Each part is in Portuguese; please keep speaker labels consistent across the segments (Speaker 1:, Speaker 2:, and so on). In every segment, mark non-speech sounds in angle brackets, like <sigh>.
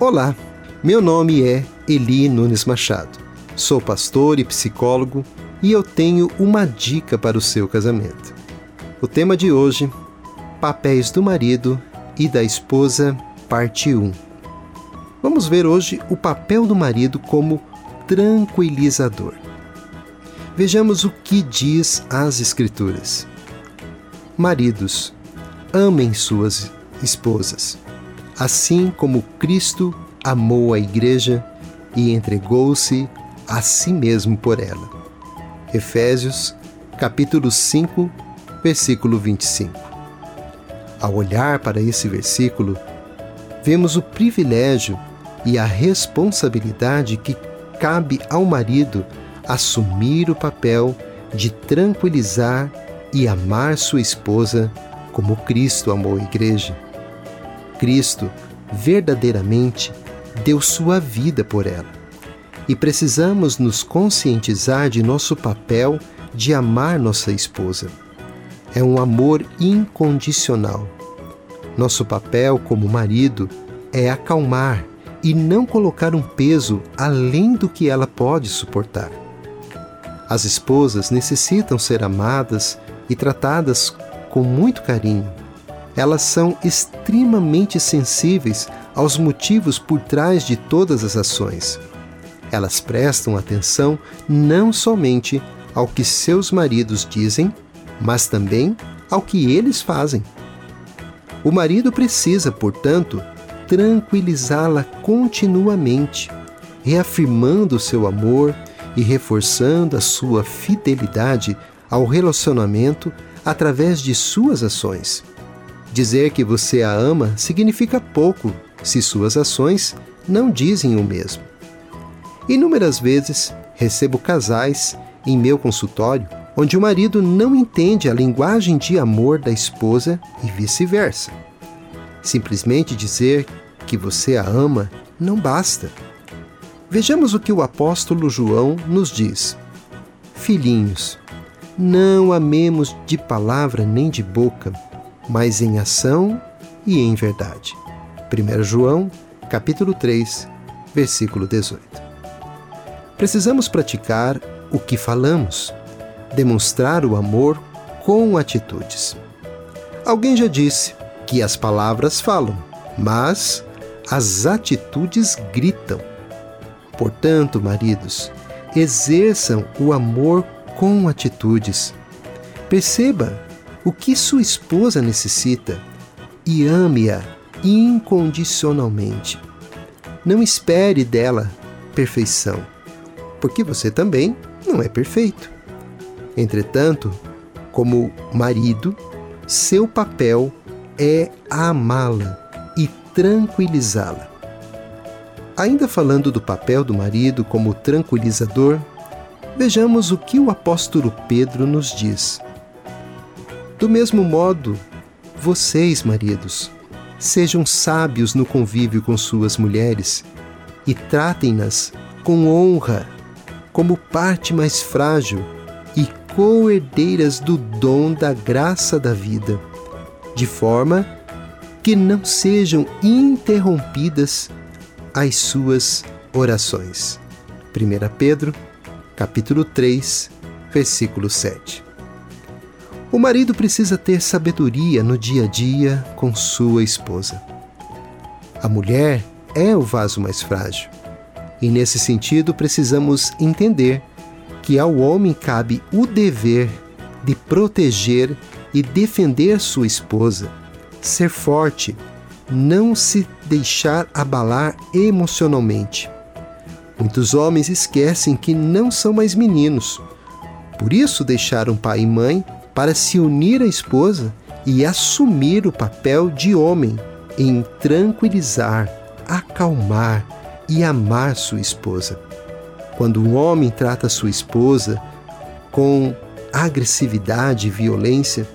Speaker 1: Olá, meu nome é Eli Nunes Machado. Sou pastor e psicólogo e eu tenho uma dica para o seu casamento. O tema de hoje: Papéis do marido e da esposa, parte 1. Vamos ver hoje o papel do marido como tranquilizador. Vejamos o que diz as Escrituras. Maridos, amem suas esposas assim como Cristo amou a Igreja e entregou-se a si mesmo por ela. Efésios, capítulo 5, versículo 25. Ao olhar para esse versículo, vemos o privilégio e a responsabilidade que cabe ao marido assumir o papel de tranquilizar e amar sua esposa como Cristo amou a igreja Cristo verdadeiramente deu sua vida por ela. E precisamos nos conscientizar de nosso papel de amar nossa esposa. É um amor incondicional. Nosso papel como marido é acalmar e não colocar um peso além do que ela pode suportar. As esposas necessitam ser amadas e tratadas com muito carinho elas são extremamente sensíveis aos motivos por trás de todas as ações. Elas prestam atenção não somente ao que seus maridos dizem, mas também ao que eles fazem. O marido precisa, portanto, tranquilizá-la continuamente, reafirmando seu amor e reforçando a sua fidelidade ao relacionamento através de suas ações. Dizer que você a ama significa pouco se suas ações não dizem o mesmo. Inúmeras vezes recebo casais em meu consultório onde o marido não entende a linguagem de amor da esposa e vice-versa. Simplesmente dizer que você a ama não basta. Vejamos o que o apóstolo João nos diz: Filhinhos, não amemos de palavra nem de boca, mas em ação e em verdade. 1 João, capítulo 3, versículo 18. Precisamos praticar o que falamos, demonstrar o amor com atitudes. Alguém já disse que as palavras falam, mas as atitudes gritam. Portanto, maridos, exerçam o amor com atitudes. Perceba o que sua esposa necessita e ame-a incondicionalmente. Não espere dela perfeição, porque você também não é perfeito. Entretanto, como marido, seu papel é amá-la e tranquilizá-la. Ainda falando do papel do marido como tranquilizador, vejamos o que o apóstolo Pedro nos diz. Do mesmo modo, vocês, maridos, sejam sábios no convívio com suas mulheres e tratem-nas com honra, como parte mais frágil e co-herdeiras do dom da graça da vida, de forma que não sejam interrompidas as suas orações. 1 Pedro, capítulo 3, versículo 7. O marido precisa ter sabedoria no dia a dia com sua esposa. A mulher é o vaso mais frágil. E nesse sentido, precisamos entender que ao homem cabe o dever de proteger e defender sua esposa, ser forte, não se deixar abalar emocionalmente. Muitos homens esquecem que não são mais meninos, por isso deixaram pai e mãe para se unir à esposa e assumir o papel de homem em tranquilizar, acalmar e amar sua esposa. Quando um homem trata sua esposa com agressividade e violência,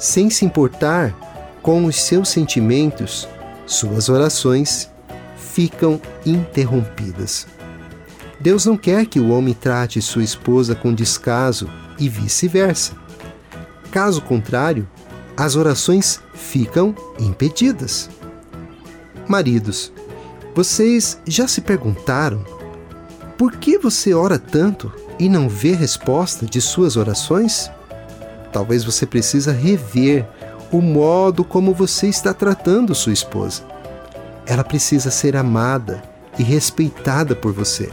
Speaker 1: sem se importar com os seus sentimentos, suas orações ficam interrompidas. Deus não quer que o homem trate sua esposa com descaso e vice-versa. Caso contrário, as orações ficam impedidas. Maridos, Vocês já se perguntaram por que você ora tanto e não vê resposta de suas orações? Talvez você precisa rever o modo como você está tratando sua esposa. Ela precisa ser amada e respeitada por você.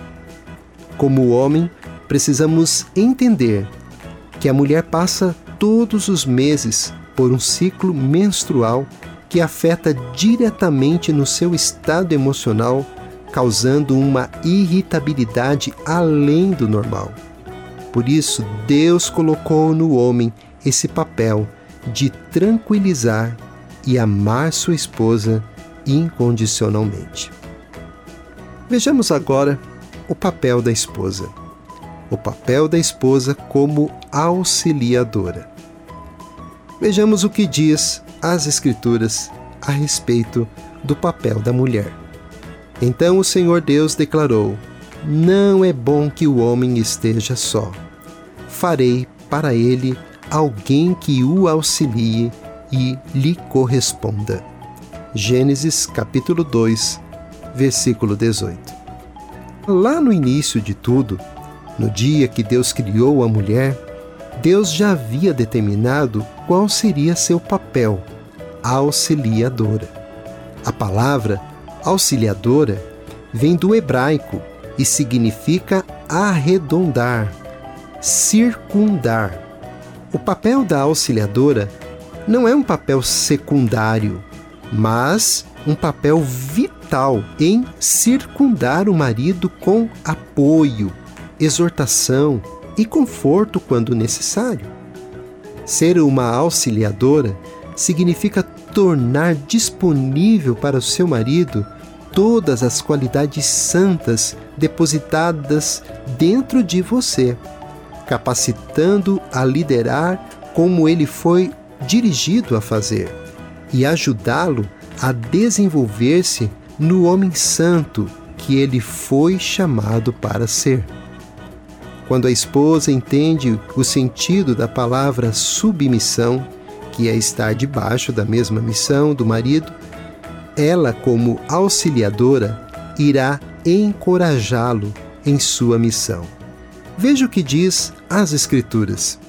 Speaker 1: Como homem, precisamos entender que a mulher passa todos os meses por um ciclo menstrual que afeta diretamente no seu estado emocional, causando uma irritabilidade além do normal. Por isso, Deus colocou no homem esse papel de tranquilizar e amar sua esposa incondicionalmente. Vejamos agora o papel da esposa. O papel da esposa como auxiliadora. Vejamos o que diz as Escrituras a respeito do papel da mulher. Então o Senhor Deus declarou: Não é bom que o homem esteja só. Farei para ele alguém que o auxilie e lhe corresponda. Gênesis capítulo 2, versículo 18. Lá no início de tudo, no dia que Deus criou a mulher, Deus já havia determinado qual seria seu papel, auxiliadora. A palavra auxiliadora vem do hebraico e significa arredondar, circundar o papel da auxiliadora não é um papel secundário, mas um papel vital em circundar o marido com apoio, exortação e conforto quando necessário. Ser uma auxiliadora significa tornar disponível para o seu marido todas as qualidades santas depositadas dentro de você capacitando a liderar como ele foi dirigido a fazer e ajudá-lo a desenvolver-se no homem santo que ele foi chamado para ser. Quando a esposa entende o sentido da palavra submissão, que é estar debaixo da mesma missão do marido, ela, como auxiliadora, irá encorajá-lo em sua missão. Veja o que diz as Escrituras.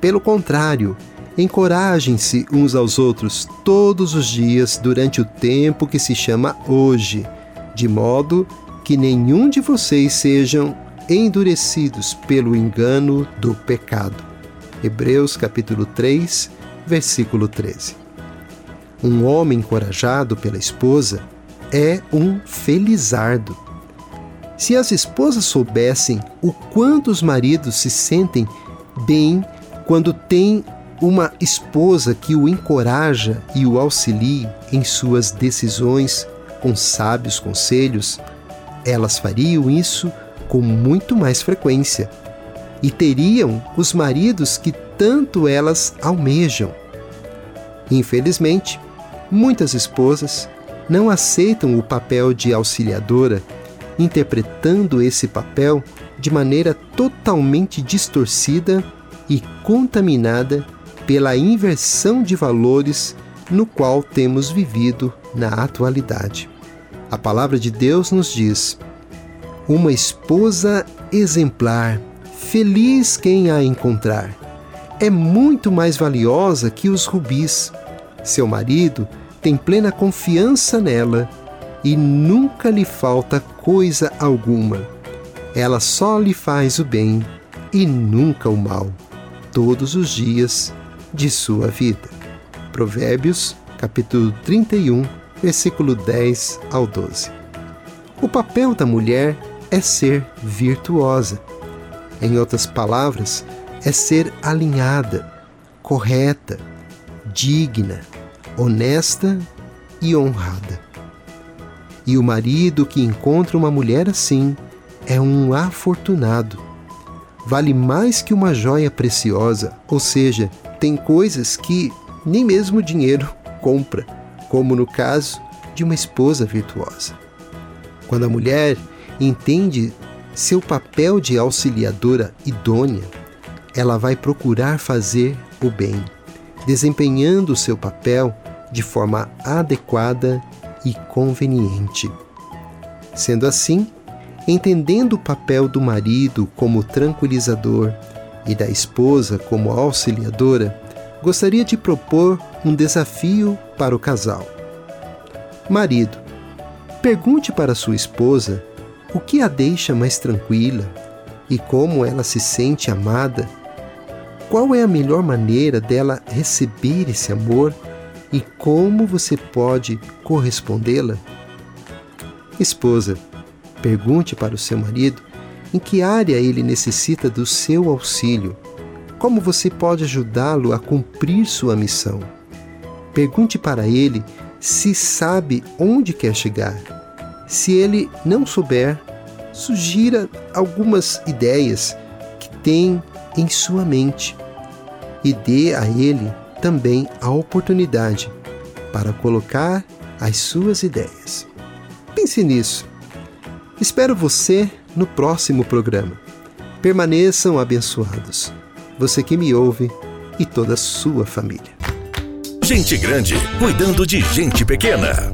Speaker 1: Pelo contrário, encorajem-se uns aos outros todos os dias durante o tempo que se chama hoje, de modo que nenhum de vocês sejam endurecidos pelo engano do pecado. Hebreus capítulo 3, versículo 13. Um homem encorajado pela esposa é um felizardo se as esposas soubessem o quanto os maridos se sentem bem quando têm uma esposa que o encoraja e o auxilie em suas decisões com sábios conselhos, elas fariam isso com muito mais frequência e teriam os maridos que tanto elas almejam. Infelizmente, muitas esposas não aceitam o papel de auxiliadora interpretando esse papel de maneira totalmente distorcida e contaminada pela inversão de valores no qual temos vivido na atualidade. A palavra de Deus nos diz: uma esposa exemplar, feliz quem a encontrar. É muito mais valiosa que os rubis. Seu marido tem plena confiança nela e nunca lhe falta coisa alguma. Ela só lhe faz o bem e nunca o mal, todos os dias de sua vida. Provérbios, capítulo 31, versículo 10 ao 12. O papel da mulher é ser virtuosa. Em outras palavras, é ser alinhada, correta, digna, honesta e honrada. E o marido que encontra uma mulher assim é um afortunado. Vale mais que uma joia preciosa, ou seja, tem coisas que nem mesmo dinheiro <laughs> compra, como no caso de uma esposa virtuosa. Quando a mulher entende seu papel de auxiliadora idônea, ela vai procurar fazer o bem, desempenhando seu papel de forma adequada e conveniente. Sendo assim, entendendo o papel do marido como tranquilizador e da esposa como auxiliadora, gostaria de propor um desafio para o casal. Marido, pergunte para sua esposa o que a deixa mais tranquila e como ela se sente amada. Qual é a melhor maneira dela receber esse amor e como você pode correspondê-la? Esposa, pergunte para o seu marido em que área ele necessita do seu auxílio. Como você pode ajudá-lo a cumprir sua missão? Pergunte para ele se sabe onde quer chegar. Se ele não souber, sugira algumas ideias que tem em sua mente e dê a ele também a oportunidade para colocar as suas ideias. Pense nisso. Espero você no próximo programa. Permaneçam abençoados. Você que me ouve e toda a sua família.
Speaker 2: Gente grande cuidando de gente pequena.